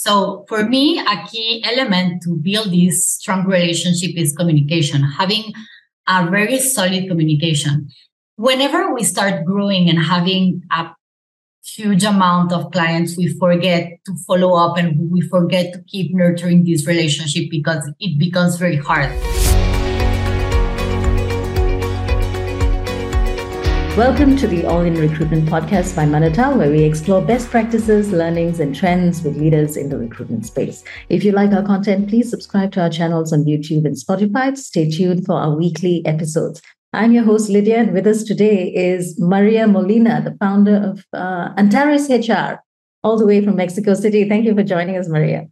So for me, a key element to build this strong relationship is communication, having a very solid communication. Whenever we start growing and having a huge amount of clients, we forget to follow up and we forget to keep nurturing this relationship because it becomes very hard. Welcome to the All in Recruitment podcast by Manatal, where we explore best practices, learnings, and trends with leaders in the recruitment space. If you like our content, please subscribe to our channels on YouTube and Spotify. Stay tuned for our weekly episodes. I'm your host, Lydia, and with us today is Maria Molina, the founder of uh, Antares HR, all the way from Mexico City. Thank you for joining us, Maria.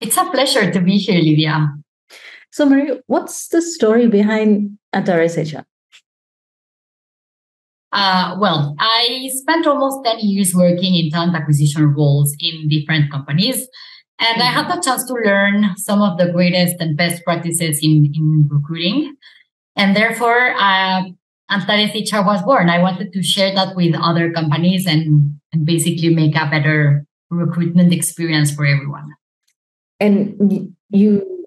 It's a pleasure to be here, Lydia. So, Maria, what's the story behind Antares HR? Uh, well, I spent almost 10 years working in talent acquisition roles in different companies. And I had the chance to learn some of the greatest and best practices in, in recruiting. And therefore, uh, Antares HR was born. I wanted to share that with other companies and, and basically make a better recruitment experience for everyone. And you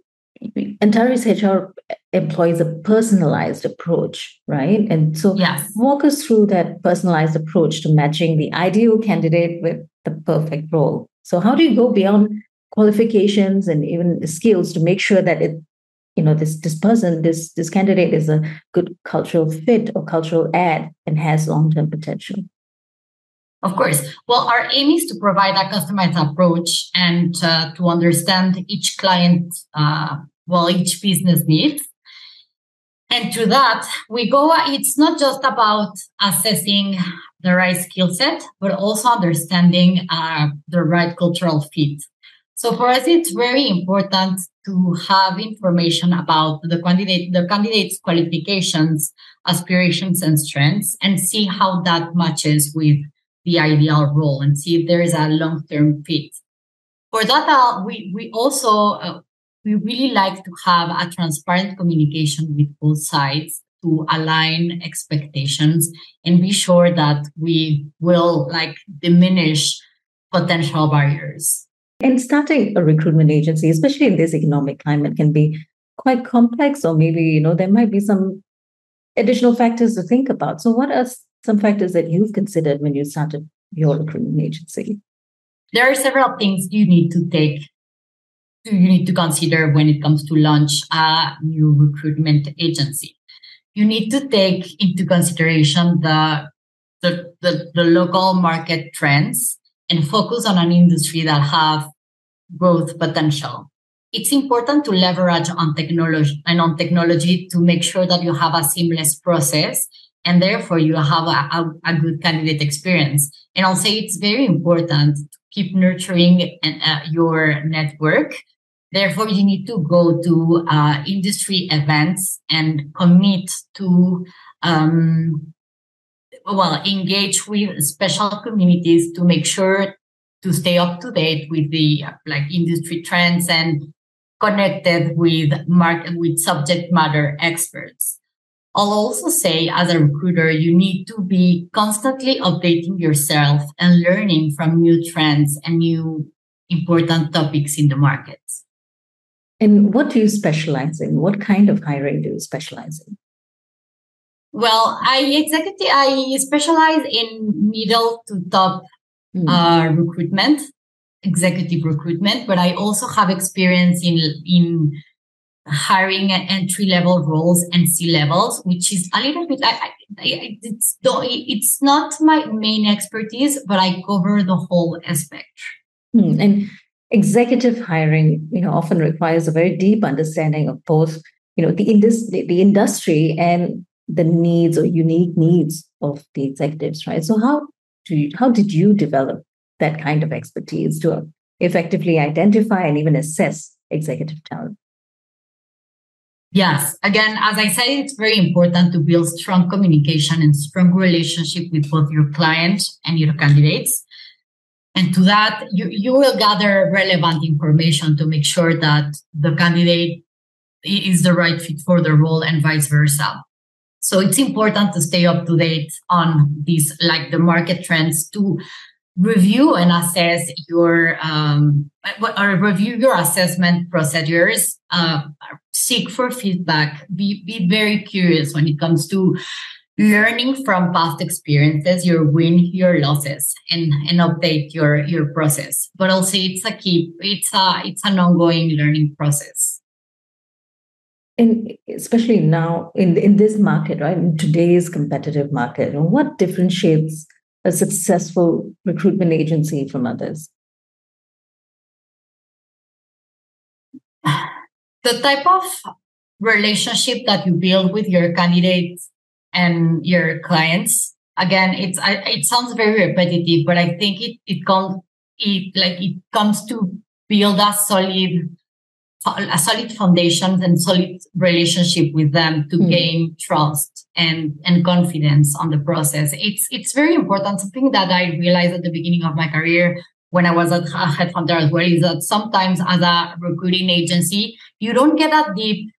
Antares HR employs a personalized approach, right? And so, yes. walk us through that personalized approach to matching the ideal candidate with the perfect role. So, how do you go beyond qualifications and even skills to make sure that it, you know, this this person, this this candidate is a good cultural fit or cultural add and has long term potential? Of course. Well, our aim is to provide a customized approach and uh, to understand each client uh, well, each business needs. And to that, we go, it's not just about assessing the right skill set, but also understanding uh, the right cultural fit. So for us, it's very important to have information about the candidate, the candidate's qualifications, aspirations, and strengths, and see how that matches with the ideal role, and see if there is a long-term fit. For that, uh, we we also uh, we really like to have a transparent communication with both sides to align expectations and be sure that we will like diminish potential barriers. And starting a recruitment agency, especially in this economic climate, can be quite complex, or maybe, you know, there might be some additional factors to think about. So, what are some factors that you've considered when you started your recruitment agency? There are several things you need to take you need to consider when it comes to launch a new recruitment agency. You need to take into consideration the, the, the, the local market trends and focus on an industry that have growth potential. It's important to leverage on technology and on technology to make sure that you have a seamless process and therefore you have a, a, a good candidate experience. And I'll say it's very important to keep nurturing uh, your network Therefore, you need to go to uh, industry events and commit to, um, well, engage with special communities to make sure to stay up to date with the uh, like industry trends and connected with market with subject matter experts. I'll also say as a recruiter, you need to be constantly updating yourself and learning from new trends and new important topics in the markets. And what do you specialize in? What kind of hiring do you specialize in? Well, I executive I specialize in middle to top mm. uh, recruitment, executive recruitment, but I also have experience in in hiring entry level roles and C levels, which is a little bit. I, I, it's it's not my main expertise, but I cover the whole aspect. Mm. And executive hiring you know often requires a very deep understanding of both you know the, indus- the industry and the needs or unique needs of the executives right so how do you, how did you develop that kind of expertise to effectively identify and even assess executive talent Yes. Again, as I said, it's very important to build strong communication and strong relationship with both your clients and your candidates. And to that, you, you will gather relevant information to make sure that the candidate is the right fit for the role and vice versa. So it's important to stay up to date on these, like the market trends to review and assess your um, or review your assessment procedures uh, seek for feedback be, be very curious when it comes to learning from past experiences your win your losses and and update your your process. But also it's a key it's a it's an ongoing learning process. And especially now in in this market right in today's competitive market what differentiates a successful recruitment agency from others? The type of relationship that you build with your candidates and your clients. Again it's I, it sounds very repetitive but i think it it comes it like it comes to build a solid a solid foundation and solid relationship with them to mm. gain trust and and confidence on the process. It's it's very important. Something that i realized at the beginning of my career when i was at headhunter as well is that sometimes as a recruiting agency you don't get a deep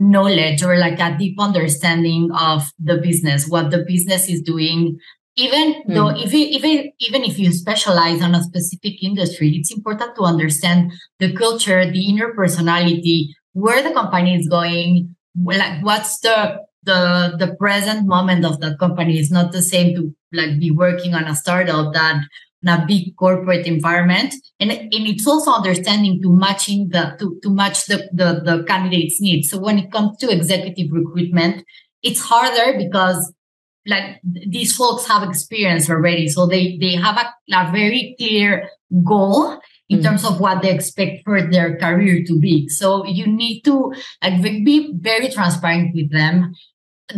knowledge or like a deep understanding of the business, what the business is doing. Even mm. though if you, even even if you specialize on a specific industry, it's important to understand the culture, the inner personality, where the company is going, like what's the the the present moment of that company is not the same to like be working on a startup that in a big corporate environment. And, and it's also understanding to matching the to, to match the, the the candidates needs. So when it comes to executive recruitment it's harder because like these folks have experience already. So they they have a, a very clear goal in mm terms of what they expect for their career to be. So you need to like be very transparent with them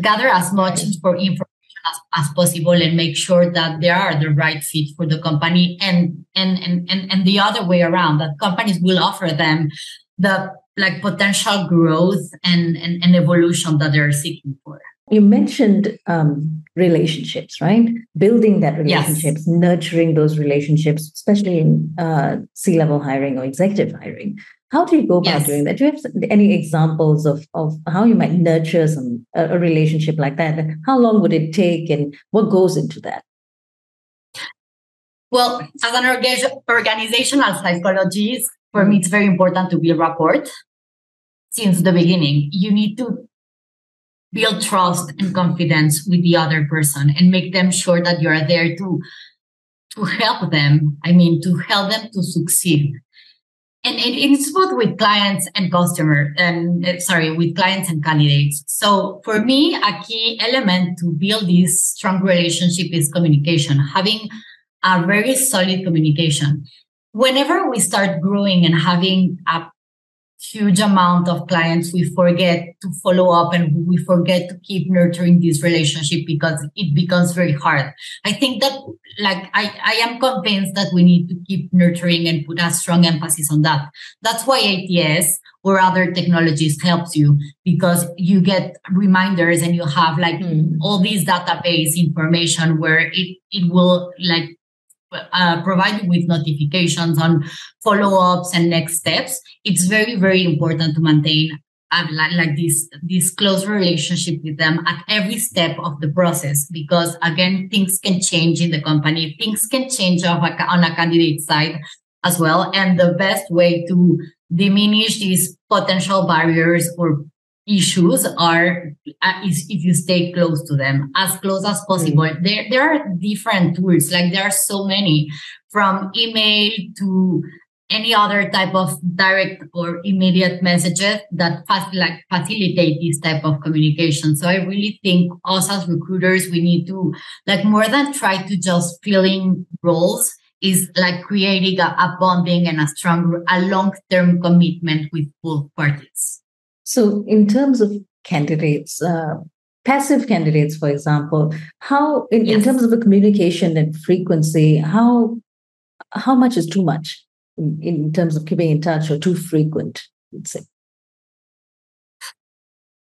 gather as much for information as, as possible and make sure that they are the right fit for the company and and and and, and the other way around that companies will offer them the like potential growth and, and, and evolution that they're seeking for. You mentioned um, relationships right? Building that relationships yes. nurturing those relationships especially in uh, c-level hiring or executive hiring how do you go about yes. doing that? Do you have any examples of, of how you might nurture some a, a relationship like that? How long would it take, and what goes into that? Well, as an orga- organizational psychologist, for me, it's very important to build rapport since the beginning. You need to build trust and confidence with the other person and make them sure that you are there to to help them. I mean, to help them to succeed and it, it's both with clients and customer and uh, sorry with clients and candidates. So for me a key element to build this strong relationship is communication having a very solid communication. Whenever we start growing and having a huge amount of clients we forget to follow up and we forget to keep nurturing this relationship because it becomes very hard i think that like i i am convinced that we need to keep nurturing and put a strong emphasis on that that's why ats or other technologies helps you because you get reminders and you have like mm. all these database information where it it will like uh, provide you with notifications on follow-ups and next steps it's very very important to maintain uh, like, like this this close relationship with them at every step of the process because again things can change in the company. Things can change on a, on a candidate side as well. And the best way to diminish these potential barriers or issues are uh, is if you stay close to them as close as possible. Mm. there there are different tools. Like there are so many from email to any other type of direct or immediate messages that fast, like facilitate this type of communication. So i really think us as recruiters we need to like more than try to just fill in roles is like creating a, a bonding and a strong a long-term commitment with both parties so, in terms of candidates, uh, passive candidates, for example, how in, yes. in terms of the communication and frequency, how how much is too much in, in terms of keeping in touch or too frequent? You'd say.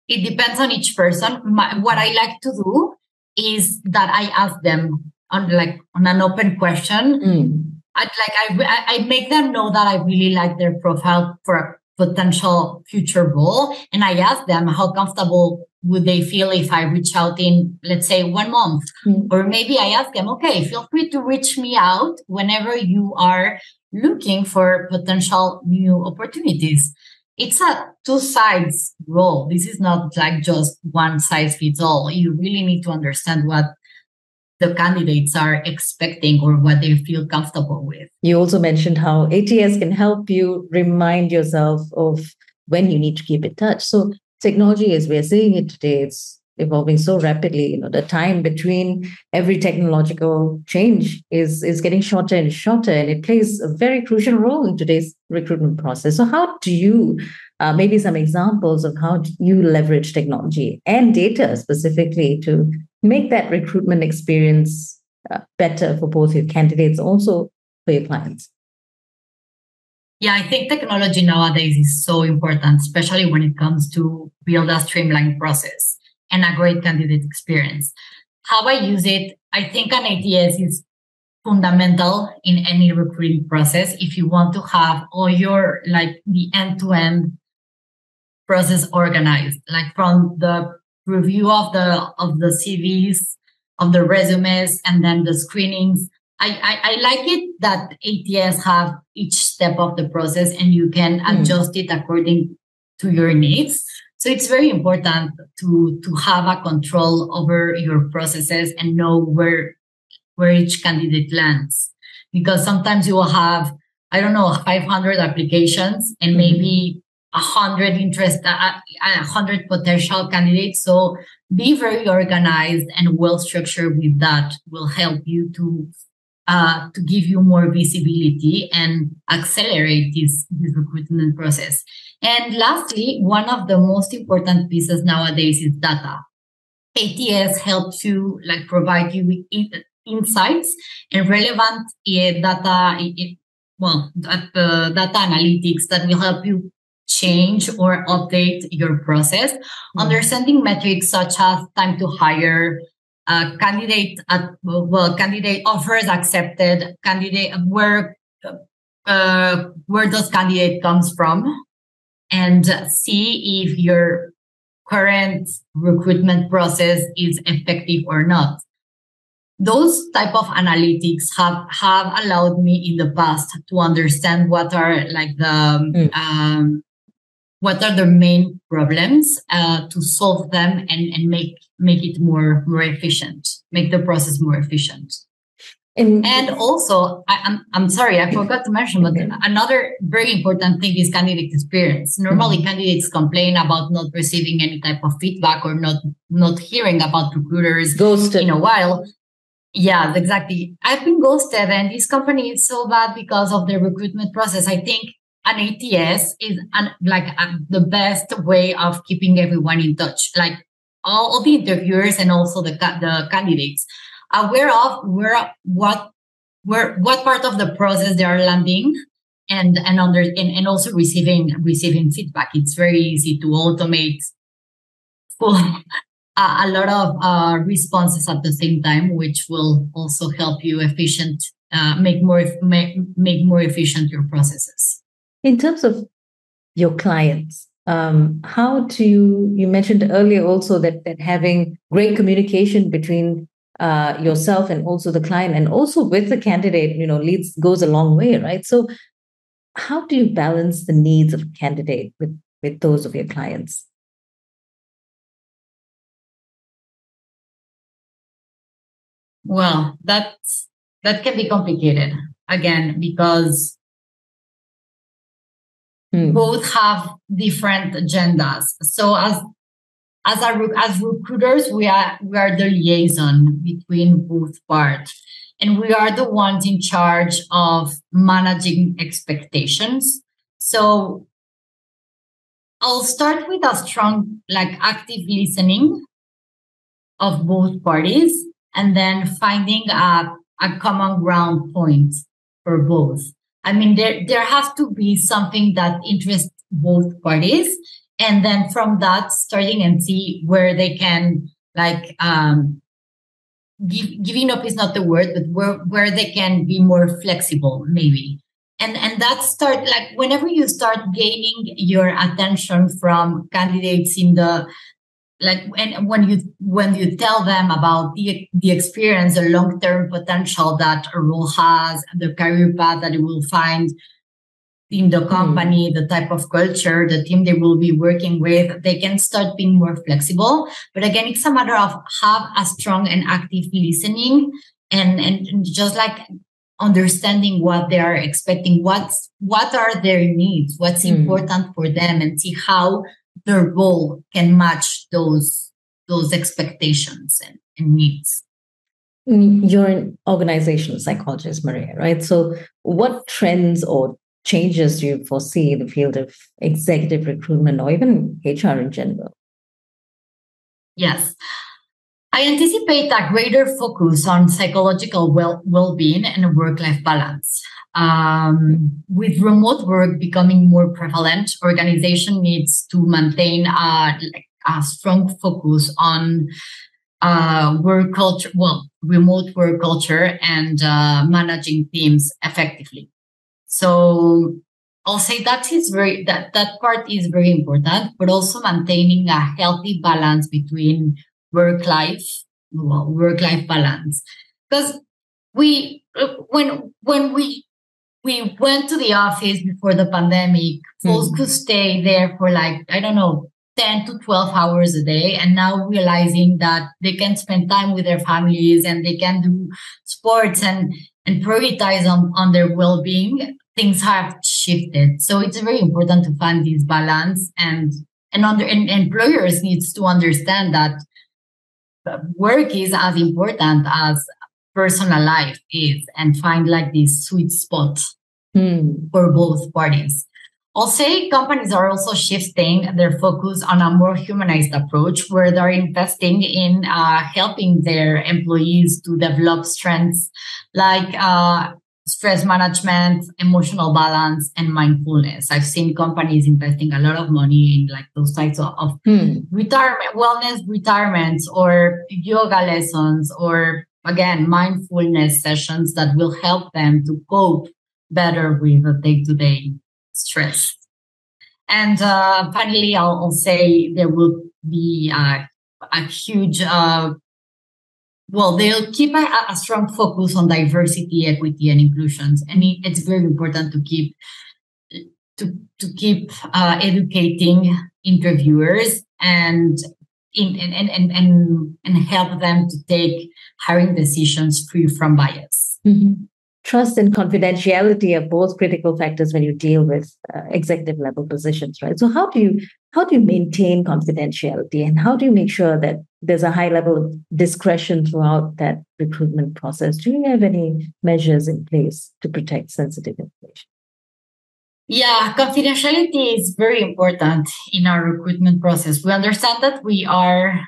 It depends on each person. My, what I like to do is that I ask them on like on an open question. Mm. I like I I make them know that I really like their profile for potential future role. And I ask them how comfortable would they feel if I reach out in, let's say, one month? Mm. Or maybe I ask them, okay, feel free to reach me out whenever you are looking for potential new opportunities. It's a two sides role. This is not like just one size fits all. You really need to understand what the candidates are expecting or what they feel comfortable with. You also mentioned how ATS can help you remind yourself of when you need to keep in touch. So technology, as we're seeing it today, it's evolving so rapidly. You know, the time between every technological change is is getting shorter and shorter, and it plays a very crucial role in today's recruitment process. So, how do you uh, maybe some examples of how you leverage technology and data specifically to make that recruitment experience uh, better for both your candidates, also for your clients? Yeah, I think technology nowadays is so important, especially when it comes to build a streamlined process and a great candidate experience. How I use it, I think an ATS is fundamental in any recruiting process if you want to have all your like the end-to-end process organized like from the review of the of the cvs of the resumes and then the screenings I, I, I like it that ats have each step of the process and you can mm. adjust it according to your needs so it's very important to to have a control over your processes and know where where each candidate lands because sometimes you will have I don't know 500 applications and mm-hmm. maybe a hundred interest a hundred potential candidates. So be very organized and well structured with that will help you to uh, to give you more visibility and accelerate this, this recruitment process. And lastly, one of the most important pieces nowadays is data. ATS helps you like provide you with insights and relevant uh, data, well, uh, data analytics that will help you change or update your process. Mm-hmm. Understanding metrics such as time to hire, uh, candidate at well, candidate offers accepted, candidate where uh, where does candidate comes from, and see if your current recruitment process is effective or not. Those type of analytics have have allowed me in the past to understand what are like the mm. um, what are the main problems uh, to solve them and, and make make it more more efficient make the process more efficient. And, and also I, am I'm, I'm sorry i forgot to mention but another very important thing is candidate experience. Normally mm-hmm. candidates complain about not receiving any type of feedback or not not hearing about recruiters ghosted. in a while. Yeah exactly. I've been ghosted and this company is so bad because of the recruitment process. I think an ATS is an, like the best way of keeping everyone in touch. Like all, all the interviewers and also the the candidates aware of where what where what part of the process they are landing and and under and, and also receiving receiving feedback. It's very easy to automate a, a lot of uh, responses at the same time, which will also help you efficient uh, make more make, make more efficient your processes. In terms of your clients, um, how do you, you mentioned earlier also that, that having great communication between uh, yourself and also the client and also with the candidate, you know, leads goes a long way, right? So how do you balance the needs of candidate with, with those of your clients? Well, that's that can be complicated again because mm. both have different agendas. So as as a, as recruiters, we are we are the liaison between both parts, and we are the ones in charge of managing expectations. So I'll start with a strong, like active listening of both parties, and then finding a a common ground point for both. I mean, there, there has to be something that interests both parties. And then from that, starting and see where they can like, um, give, giving up is not the word, but where, where they can be more flexible, maybe. And, and that start like whenever you start gaining your attention from candidates in the like and when you when you tell them about the the experience the long-term potential that a role has the career path that it will find in the company mm. the type of culture the team they will be working with they can start being more flexible but again it's a matter of have a strong and active listening and and just like understanding what they are expecting what's what are their needs what's mm. important for them and see how their role can match those those expectations and, and needs. You're an organizational psychologist maria right? So what trends or changes do you foresee in the field of executive recruitment or even hr in general? Yes I anticipate a greater focus on psychological well well-being and work-life balance. Um, with remote work becoming more prevalent, organization needs to maintain a, a strong focus on uh, work culture, well, remote work culture and uh, managing teams effectively. So I'll say that is very that that part is very important, but also maintaining a healthy balance between work life well, work life balance because we when when we we went to the office before the pandemic folks mm-hmm. could stay there for like i don't know 10 to 12 hours a day and now realizing that they can spend time with their families and they can do sports and and prioritize on, on their well-being things have shifted so it's very important to find this balance and and under and employers needs to understand that work is as important as personal life is and find like this sweet spot hmm. for both parties. I'll say companies are also shifting their focus on a more humanized approach where they're investing in uh, helping their employees to develop strengths like uh, stress management, emotional balance, and mindfulness. I've seen companies investing a lot of money in like those types of, of hmm. retirement, wellness retirements, or yoga lessons, or again, mindfulness sessions that will help them to cope better with the day to day stress. And uh, finally, I'll, I'll, say there will be uh, a huge uh, well, they'll keep a, a, strong focus on diversity, equity, and inclusions, and it's very important to keep to to keep uh, educating interviewers and in, and, and and and help them to take hiring decisions free from bias. Mm-hmm trust and confidentiality are both critical factors when you deal with uh, executive level positions right? So how do you how do you maintain confidentiality and how do you make sure that there's a high level of discretion throughout that recruitment process? Do you have any measures in place to protect sensitive information? Yeah, confidentiality is very important in our recruitment process. We understand that we are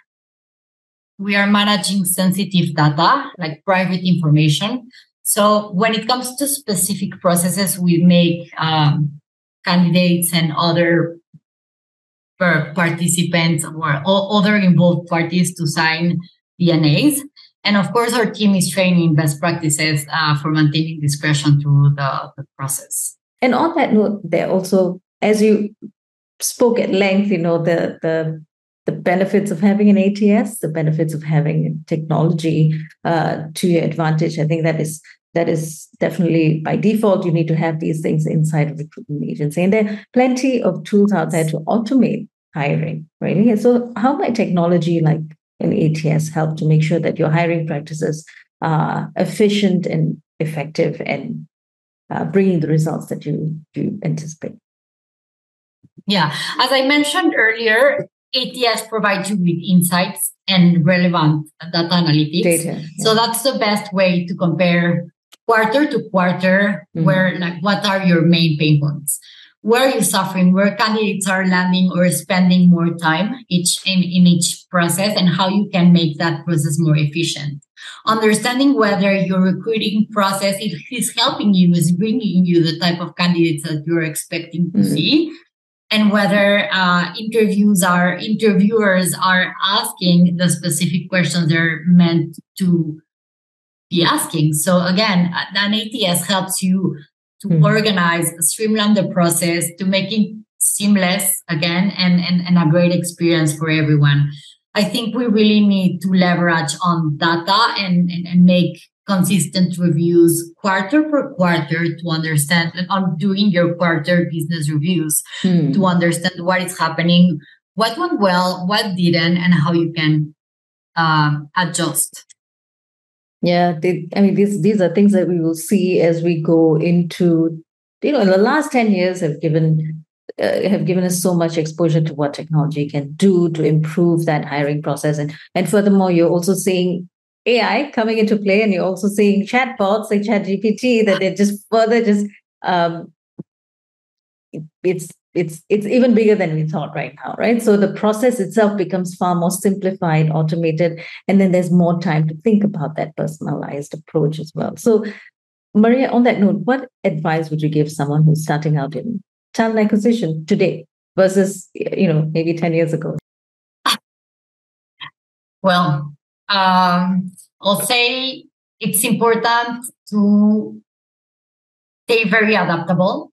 we are managing sensitive data like private information so when it comes to specific processes, we make um, candidates and other participants or other involved parties to sign DNAs. And of course, our team is training best practices uh, for maintaining discretion through the, the process. And on that note, there also, as you spoke at length, you know, the the the benefits of having an ATS, the benefits of having technology uh, to your advantage. I think that is that is definitely by default. You need to have these things inside a recruitment agency, and there are plenty of tools out there to automate hiring. And so, how might technology like an ATS help to make sure that your hiring practices are efficient and effective and uh, bringing the results that you you anticipate? Yeah, as I mentioned earlier, ATS provides you with insights and relevant data analytics. Data, yeah. So that's the best way to compare quarter to quarter, mm-hmm. where like what are your main pain points? Where are you suffering? Where candidates are landing or spending more time each in, in each process and how you can make that process more efficient. Understanding whether your recruiting process is helping you, is bringing you the type of candidates that you're expecting to mm-hmm. see and whether uh, interviews are interviewers are asking the specific questions they're meant to be asking. So again, an ATS helps you to mm-hmm. organize, streamline the process, to make it seamless again, and, and and a great experience for everyone. I think we really need to leverage on data and, and, and make consistent reviews quarter per quarter to understand and on doing your quarter business reviews hmm. to understand what is happening, what went well, what didn't, and how you can um, adjust. Yeah, they, I mean these these are things that we will see as we go into you know in the last 10 years have given uh, have given us so much exposure to what technology can do to improve that hiring process and and furthermore you're also seeing AI coming into play, and you're also seeing chatbots like ChatGPT that they're just further just um, it's it's it's even bigger than we thought right now, right? So the process itself becomes far more simplified, automated, and then there's more time to think about that personalized approach as well. So, Maria, on that note, what advice would you give someone who's starting out in talent acquisition today versus you know maybe 10 years ago? Well, um, I'll say it's important to stay very adaptable,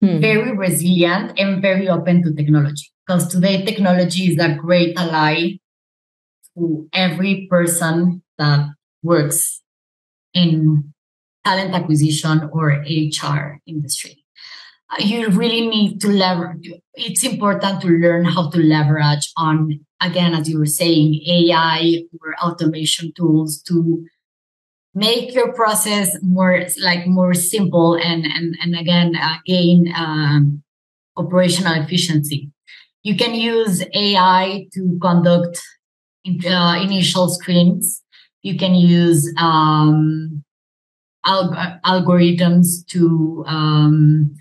hmm. very resilient, and very open to technology. Because today, technology is a great ally to every person that works in talent acquisition or HR industry. You really need to leverage. It's important to learn how to leverage on again, as you were saying, AI or automation tools to make your process more like more simple and and and again uh, gain um, operational efficiency. You can use AI to conduct uh, initial screens. You can use um, alg- algorithms to um,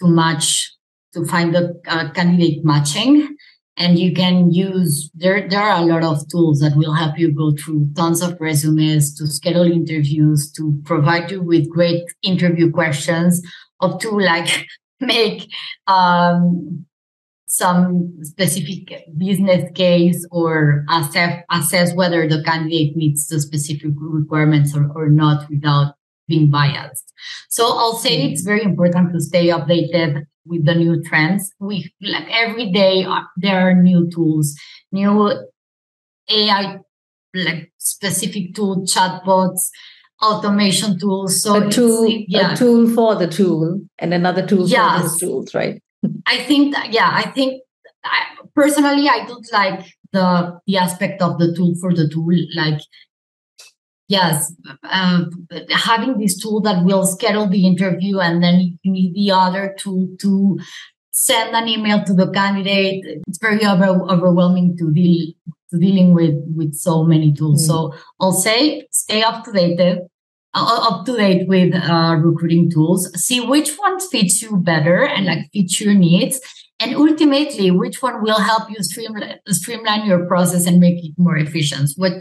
to match to find the uh, candidate matching. And you can use there there are a lot of tools that will help you go through tons of resumes to schedule interviews to provide you with great interview questions up to like make um, some specific business case or assess assess whether the candidate meets the specific requirements or, or not without being biased. So I'll say it's very important to stay updated with the new trends. We like every day uh, there are new tools, new AI like specific tool, chatbots, automation tools. So a tool, yeah. a tool for the tool, and another tool yes. for the tools, right? I think that, yeah, I think I, personally I don't like the the aspect of the tool for the tool. Like yes, uh, having this tool that will schedule the interview and then you need the other tool to send an email to the candidate. It's very over- overwhelming to deal to dealing with with so many tools. Mm. So I'll say stay up to date, uh, up to date with uh, recruiting tools. See which one fits you better and like fits your needs, and ultimately which one will help you streamline, streamline your process and make it more efficient? What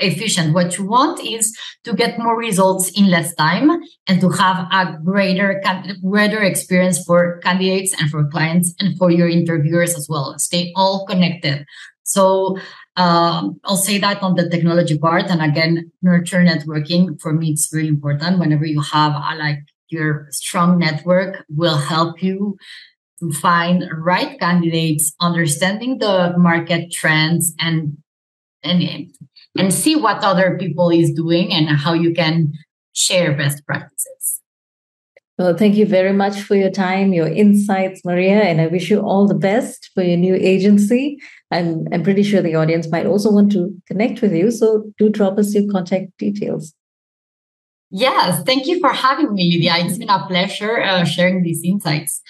efficient? What you want is to get more results in less time and to have a greater greater experience for candidates and for clients and for your interviewers as well. Stay all connected. So um, I'll say that on the technology part, and again, nurture networking. For me it's very important. Whenever you have a, like your strong network, will help you to find right candidates, understanding the market trends and and and see what other people is doing and how you can share best practices. Well, thank you very much for your time, your insights, Maria, and I wish you all the best for your new agency. I'm, I'm pretty sure the audience might also want to connect with you, so do drop us your contact details. Yes, thank you for having me, Lydia. It's been a pleasure uh, sharing these insights.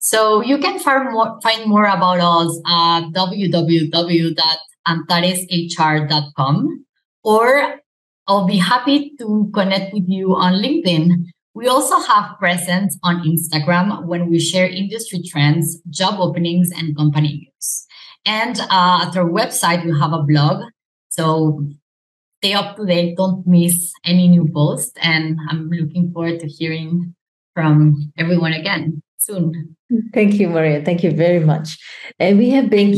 So you can find more, find more about us at www.antareshr.com or I'll be happy to connect with you on LinkedIn. We also have presence on Instagram when we share industry trends, job openings, and company news. And uh, at our website, we have a blog. So stay up to date. Don't miss any new posts. And I'm looking forward to hearing from everyone again soon. Thank you, Maria. Thank you very much. And we have been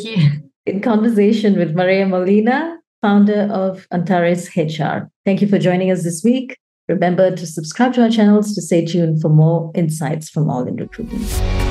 in conversation with Maria Molina, founder of Antares HR. Thank you for joining us this week. Remember to subscribe to our channels to stay tuned for more insights from All in Recruitment.